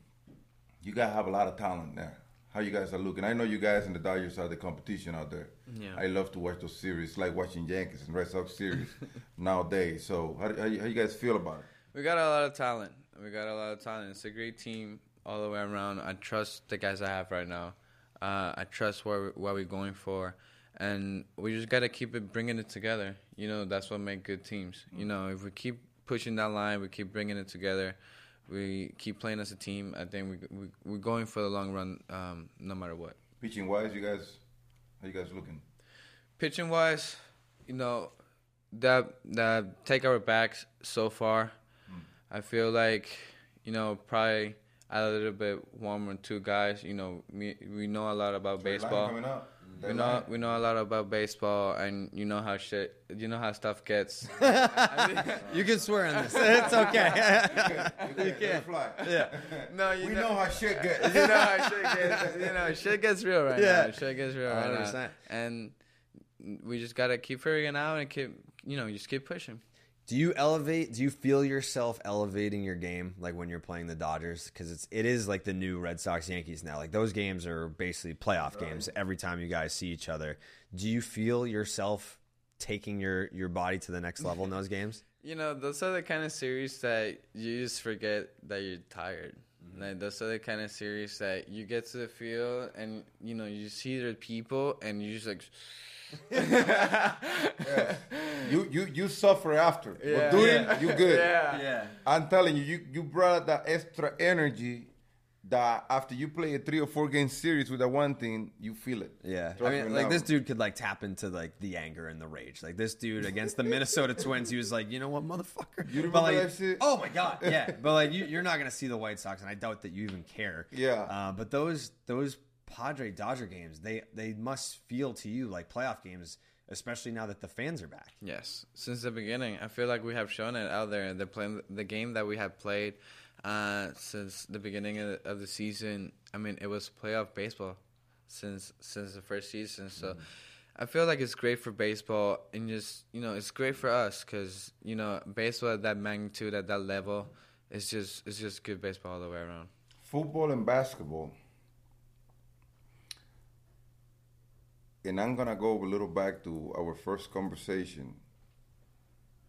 Speaker 3: You guys have a lot of talent there. How you guys are looking? I know you guys and the Dodgers are the competition out there.
Speaker 4: Yeah.
Speaker 3: I love to watch those series, like watching Yankees and Red Sox series nowadays. So, how, how, you, how you guys feel about it?
Speaker 4: We got a lot of talent. We got a lot of talent. It's a great team all the way around. I trust the guys I have right now. Uh, I trust what we're, what we're going for, and we just got to keep it bringing it together. You know, that's what make good teams. You know, if we keep pushing that line, we keep bringing it together. We keep playing as a team. I think we, we we're going for the long run, um, no matter what.
Speaker 3: Pitching wise, you guys, how you guys looking?
Speaker 4: Pitching wise, you know, that that take our backs so far. I feel like, you know, probably a little bit one or two guys. You know, we we know a lot about
Speaker 3: line
Speaker 4: baseball.
Speaker 3: Coming up.
Speaker 4: We know we know a lot about baseball, and you know how shit, you know how stuff gets.
Speaker 2: You can swear on this. It's okay.
Speaker 3: you can't fly.
Speaker 2: yeah.
Speaker 4: no, you
Speaker 3: We know how shit gets.
Speaker 4: you know how shit gets. You know, shit gets real right
Speaker 2: Yeah.
Speaker 4: now. Shit gets real right
Speaker 2: 100%.
Speaker 4: now, and we just gotta keep figuring it out and keep, you know, just keep pushing.
Speaker 2: Do you elevate? Do you feel yourself elevating your game like when you're playing the Dodgers? Because it's it is like the new Red Sox Yankees now. Like those games are basically playoff games every time you guys see each other. Do you feel yourself taking your your body to the next level in those games?
Speaker 4: You know, those are the kind of series that you just forget that you're tired. Mm-hmm. Like those are the kind of series that you get to the field and you know you see the people and you just like.
Speaker 3: You you you suffer after.
Speaker 4: Yeah.
Speaker 3: But during
Speaker 4: Yeah.
Speaker 3: you good.
Speaker 4: Yeah. yeah.
Speaker 3: I'm telling you, you you brought that extra energy that after you play a three or four game series with that one thing, you feel it.
Speaker 2: Yeah,
Speaker 3: Trust
Speaker 2: I
Speaker 3: me
Speaker 2: mean, like
Speaker 3: now.
Speaker 2: this dude could like tap into like the anger and the rage. Like this dude against the Minnesota Twins, he was like, you know what, motherfucker.
Speaker 3: You
Speaker 2: But,
Speaker 3: remember
Speaker 2: like,
Speaker 3: that shit?
Speaker 2: Oh my god, yeah. but like, you, you're not gonna see the White Sox, and I doubt that you even care.
Speaker 3: Yeah.
Speaker 2: Uh, but those those Padre Dodger games, they they must feel to you like playoff games, especially now that the fans are back.
Speaker 4: Yes, since the beginning, I feel like we have shown it out there. The play, the game that we have played uh, since the beginning of the, of the season. I mean, it was playoff baseball since since the first season. So. I feel like it's great for baseball, and just you know, it's great for us because you know, baseball at that magnitude, at that level, it's just it's just good baseball all the way around.
Speaker 3: Football and basketball. And I'm gonna go a little back to our first conversation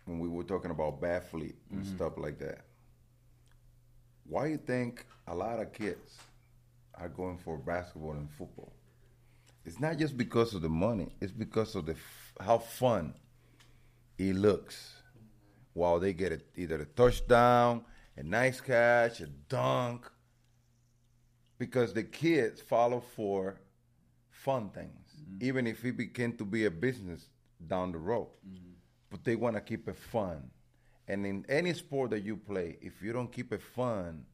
Speaker 3: when we were talking about bat flip and mm-hmm. stuff like that. Why you think a lot of kids are going for basketball and football? It's not just because of the money. It's because of the f- how fun it looks while they get a, either a touchdown, a nice catch, a dunk. Because the kids follow for fun things, Mm-hmm. even if it became to be a business down the road. Mm-hmm. But they want to keep it fun. And in any sport that you play, if you don't keep it fun,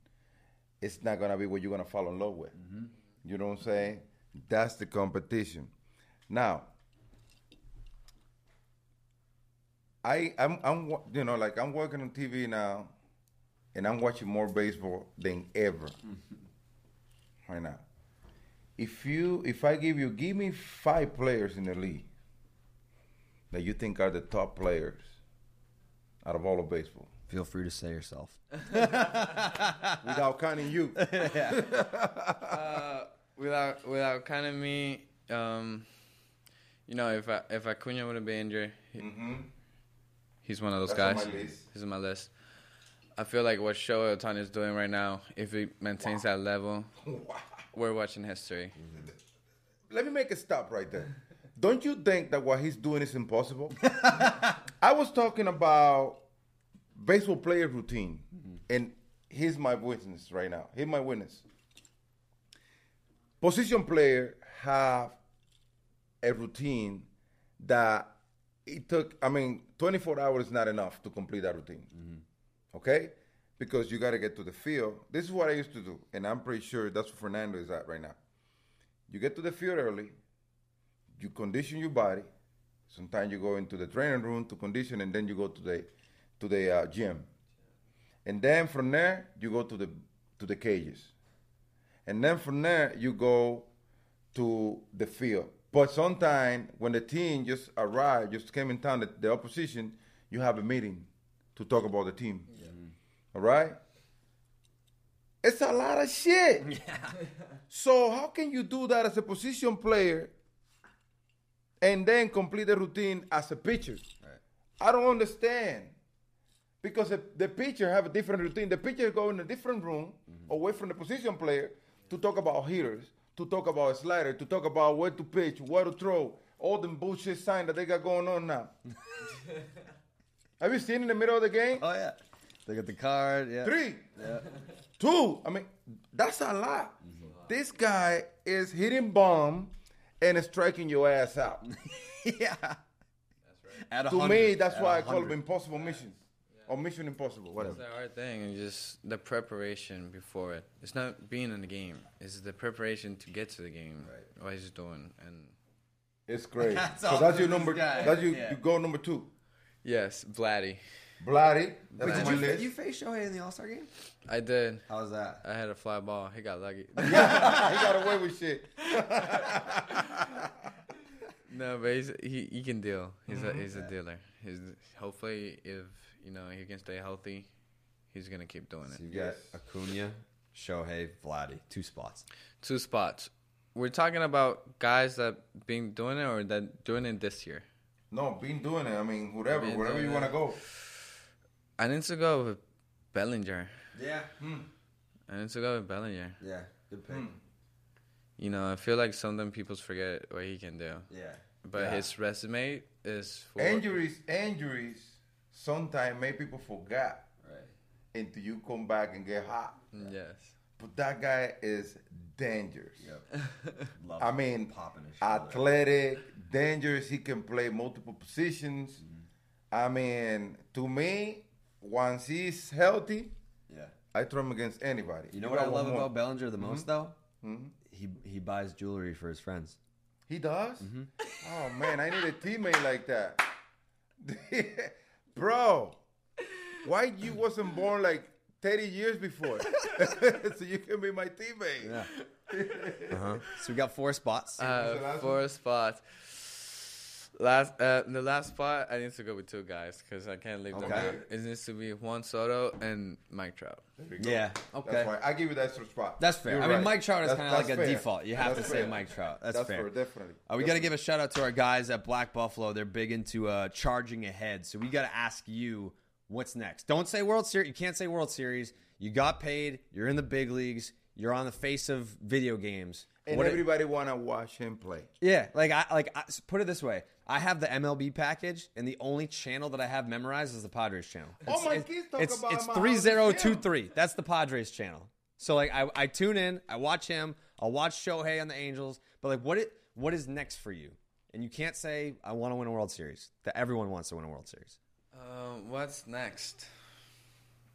Speaker 3: it's not gonna be what you're gonna fall in love with. Mm-hmm. You know what I'm saying? That's the competition. Now, I I'm, I'm you know like I'm working on TV now, and I'm watching more baseball than ever. Right now, if you if I give you give me five players in the league that you think are the top players out of all of baseball,
Speaker 2: Feel free to say yourself.
Speaker 3: without counting you.
Speaker 4: without without kind of me, um, you know, if I, if Acuna wouldn't be injured, he, he's one of those
Speaker 3: Mm-hmm. That's
Speaker 4: guys.
Speaker 3: on my list.
Speaker 4: He's on my list. I feel like what Shohei Ohtani is doing right now, if he maintains that level, we're watching history. Mm-hmm.
Speaker 3: Let me make a stop right there. Don't you think that what he's doing is impossible? I was talking about baseball player routine, mm-hmm. and here's my witness right now. Here's my witness. Position player have a routine that it took. I mean, 24 hours is not enough to complete that routine. Mm-hmm. Okay, because you got to get to the field. This is what I used to do, and I'm pretty sure that's what Fernando is at right now. You get to the field early, you condition your body. Sometimes you go into the training room to condition, and then you go to the to the uh, gym. And then from there, you go to the to the cages. And then from there, you go to the field. But sometimes when the team just arrived, just came in town, the, the opposition, you have a meeting to talk about the team. All right? It's a lot of shit. Yeah. So how can you do that as a position player and then complete the routine as a pitcher? I don't understand. Because the, the pitcher have a different routine. The pitcher go in a different room mm-hmm. away from the position player to talk about hitters, to talk about slider, to talk about where to pitch, where to throw, all the bullshit sign that they got going on now. have you seen in the middle of the game?
Speaker 2: Oh yeah, they got the card. Yeah,
Speaker 3: Three. Yeah. Two. I mean, that's a lot. Mm-hmm. This guy is hitting bomb and is striking your ass out.
Speaker 2: yeah. That's At
Speaker 3: to
Speaker 2: 100,
Speaker 3: me, that's
Speaker 2: at
Speaker 3: why I call
Speaker 2: 100.
Speaker 3: it impossible mission. Or mission impossible, whatever.
Speaker 4: It's a hard thing, and just the preparation before it. It's not being in the game; it's the preparation to get to the game. What he's doing, and
Speaker 3: It's great.
Speaker 2: That's
Speaker 3: so that's your number.
Speaker 2: guy.
Speaker 3: That's you.
Speaker 2: Yeah.
Speaker 3: You go number two.
Speaker 4: Yes, Vladdy.
Speaker 3: Vladdy. That's
Speaker 2: Wait, did you,
Speaker 3: list.
Speaker 2: you face Shohei in the All Star game?
Speaker 4: I did.
Speaker 2: How was that?
Speaker 4: I had a fly ball. He got lucky.
Speaker 3: he got away with shit.
Speaker 4: no, but he's, he he can deal. He's
Speaker 2: Mm-hmm.
Speaker 4: a he's a dealer. He's hopefully if you know he can stay healthy, he's gonna keep doing
Speaker 2: So
Speaker 4: it.
Speaker 2: you've got Acuna, Shohei, Vladdy, two spots.
Speaker 4: Two spots. We're talking about guys that been doing it or that doing it this year.
Speaker 3: No, been doing it. I mean, whatever,
Speaker 4: Been
Speaker 3: wherever you want to go.
Speaker 4: I need to go with Bellinger.
Speaker 2: Yeah. Hmm.
Speaker 4: I need to go with Bellinger.
Speaker 2: Yeah. Good pick. Hmm.
Speaker 4: You know, I feel like sometimes people forget what he can do.
Speaker 2: Yeah.
Speaker 4: But
Speaker 3: Yeah.
Speaker 4: his resume is full.
Speaker 3: Injuries, injuries. Sometimes make people forget
Speaker 2: Right.
Speaker 3: until you come back and get hot.
Speaker 4: Mm, yes.
Speaker 3: But that guy is dangerous.
Speaker 2: Yep. Love
Speaker 3: I mean,
Speaker 2: popping his shoulder.
Speaker 3: athletic, dangerous. He can play multiple positions. Mm-hmm. I mean, to me, once he's healthy,
Speaker 2: Yeah.
Speaker 3: I throw him against anybody.
Speaker 2: You know what I love
Speaker 3: more.
Speaker 2: about Bellinger the most though?
Speaker 3: Mhm.
Speaker 2: He he buys jewelry for his friends.
Speaker 3: He does?
Speaker 2: Mm-hmm.
Speaker 3: Oh man, I need a teammate like that. Bro, why you wasn't born like 30 years before? so you can be my teammate.
Speaker 2: Yeah. uh-huh. So we got four spots.
Speaker 4: Uh,
Speaker 3: last
Speaker 4: four spots. Last, uh, the last spot, I need to go with two guys because I can't leave them
Speaker 2: Okay.
Speaker 4: out. It needs to be Juan Soto and Mike Trout.
Speaker 3: There we go.
Speaker 2: yeah. Okay.
Speaker 3: That's why I give you that extra spot.
Speaker 2: That's fair.
Speaker 3: You're
Speaker 2: I mean,
Speaker 3: right.
Speaker 2: Mike Trout is
Speaker 3: That's-
Speaker 2: kind of like a
Speaker 3: fair.
Speaker 2: default. You have
Speaker 3: That's
Speaker 2: to say
Speaker 3: fair.
Speaker 2: Mike Trout. That's,
Speaker 3: That's
Speaker 2: fair.
Speaker 3: fair, definitely.
Speaker 2: Uh, we got to give a shout out to our guys at Black Buffalo. They're big into uh, charging ahead. So we got to ask you what's next. Don't say World Series. You can't say World Series. You got paid. You're in the big leagues. You're on the face of video games.
Speaker 3: And
Speaker 2: What-
Speaker 3: everybody want to watch him play.
Speaker 2: yeah, like I like I, put it this way. I have the MLB package, and the only channel that I have memorized is the Padres channel.
Speaker 3: Oh, my
Speaker 2: it's,
Speaker 3: kids talk
Speaker 2: it's,
Speaker 3: about
Speaker 2: it's
Speaker 3: my
Speaker 2: three
Speaker 3: house
Speaker 2: zero
Speaker 3: is
Speaker 2: two
Speaker 3: him.
Speaker 2: three. That's the Padres channel. So like I, I tune in, I watch him, I'll watch Shohei on the Angels. But like what it what is next for you? And you can't say I want to win a World Series. That everyone wants to win a World Series.
Speaker 4: Um, what's next?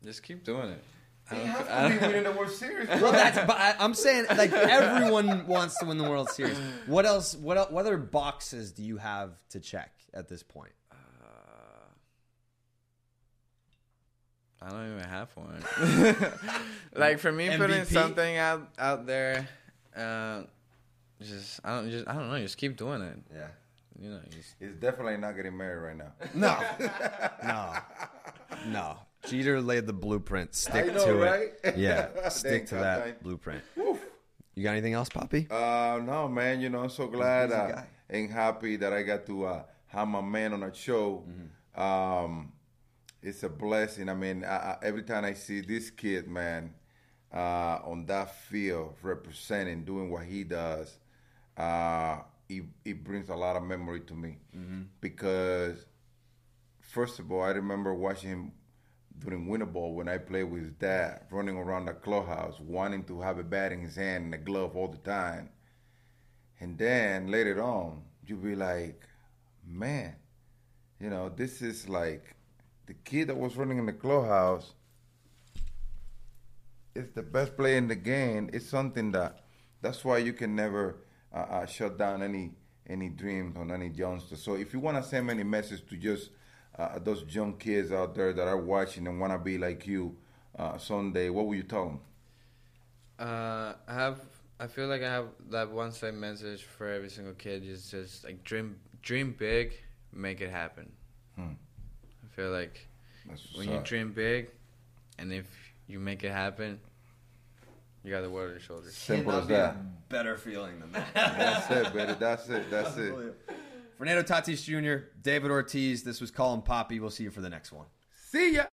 Speaker 4: Just keep doing it. I
Speaker 3: They have to be winning the World Series, bro.
Speaker 2: Well, that's but I, I'm saying like everyone wants to win the World Series. What else? What el- what other boxes do you have to check at this point?
Speaker 4: I don't even have one. like for me, putting something out out there, uh, just I don't just I don't know. Just keep doing it.
Speaker 2: Yeah.
Speaker 4: You know, just
Speaker 3: He's definitely not getting married right now.
Speaker 2: No. no. No. Jeter laid the blueprint. Stick
Speaker 3: know,
Speaker 2: to
Speaker 3: right?
Speaker 2: it. Yeah. Stick
Speaker 3: Thank
Speaker 2: to
Speaker 3: God,
Speaker 2: that
Speaker 3: thank-
Speaker 2: blueprint. You got anything else, Papi?
Speaker 3: Uh, no, man. You know, I'm so glad
Speaker 2: busy
Speaker 3: uh,
Speaker 2: guy.
Speaker 3: and happy that I got to uh, have my man on a show.
Speaker 2: Mm-hmm.
Speaker 3: Um, it's a blessing. I mean, I, I, every time I see this kid, man, uh, on that field representing, doing what he does, uh, it, it brings a lot of memory to me
Speaker 2: Mm-hmm.
Speaker 3: because, first of all, I remember watching him during winter ball when I played with his dad, running around the clubhouse, wanting to have a bat in his hand and a glove all the time. And then later on, you'll be like, man, you know, this is like the kid that was running in the clubhouse is the best player in the game. It's something that that's why you can never uh, uh, shut down any any dreams on any youngster. So if you want to send any message to just uh, those young kids out there that are watching and want to be like you uh, someday, what will you tell them?
Speaker 4: Uh, I have. I feel like I have that one side message for every single kid. Is just like dream, dream big, make it happen.
Speaker 3: Hmm.
Speaker 4: I feel like
Speaker 3: That's what's
Speaker 4: when you dream big, and if you make it happen, you got the world on your shoulders.
Speaker 3: Simple
Speaker 2: Cannot
Speaker 3: as
Speaker 2: be a
Speaker 3: that.
Speaker 2: Better feeling than that.
Speaker 3: That's it, baby. That's it. That's it.
Speaker 2: Fernando Tatis Jr., David Ortiz. This was Colin Papi. We'll see you for the next one.
Speaker 3: See ya.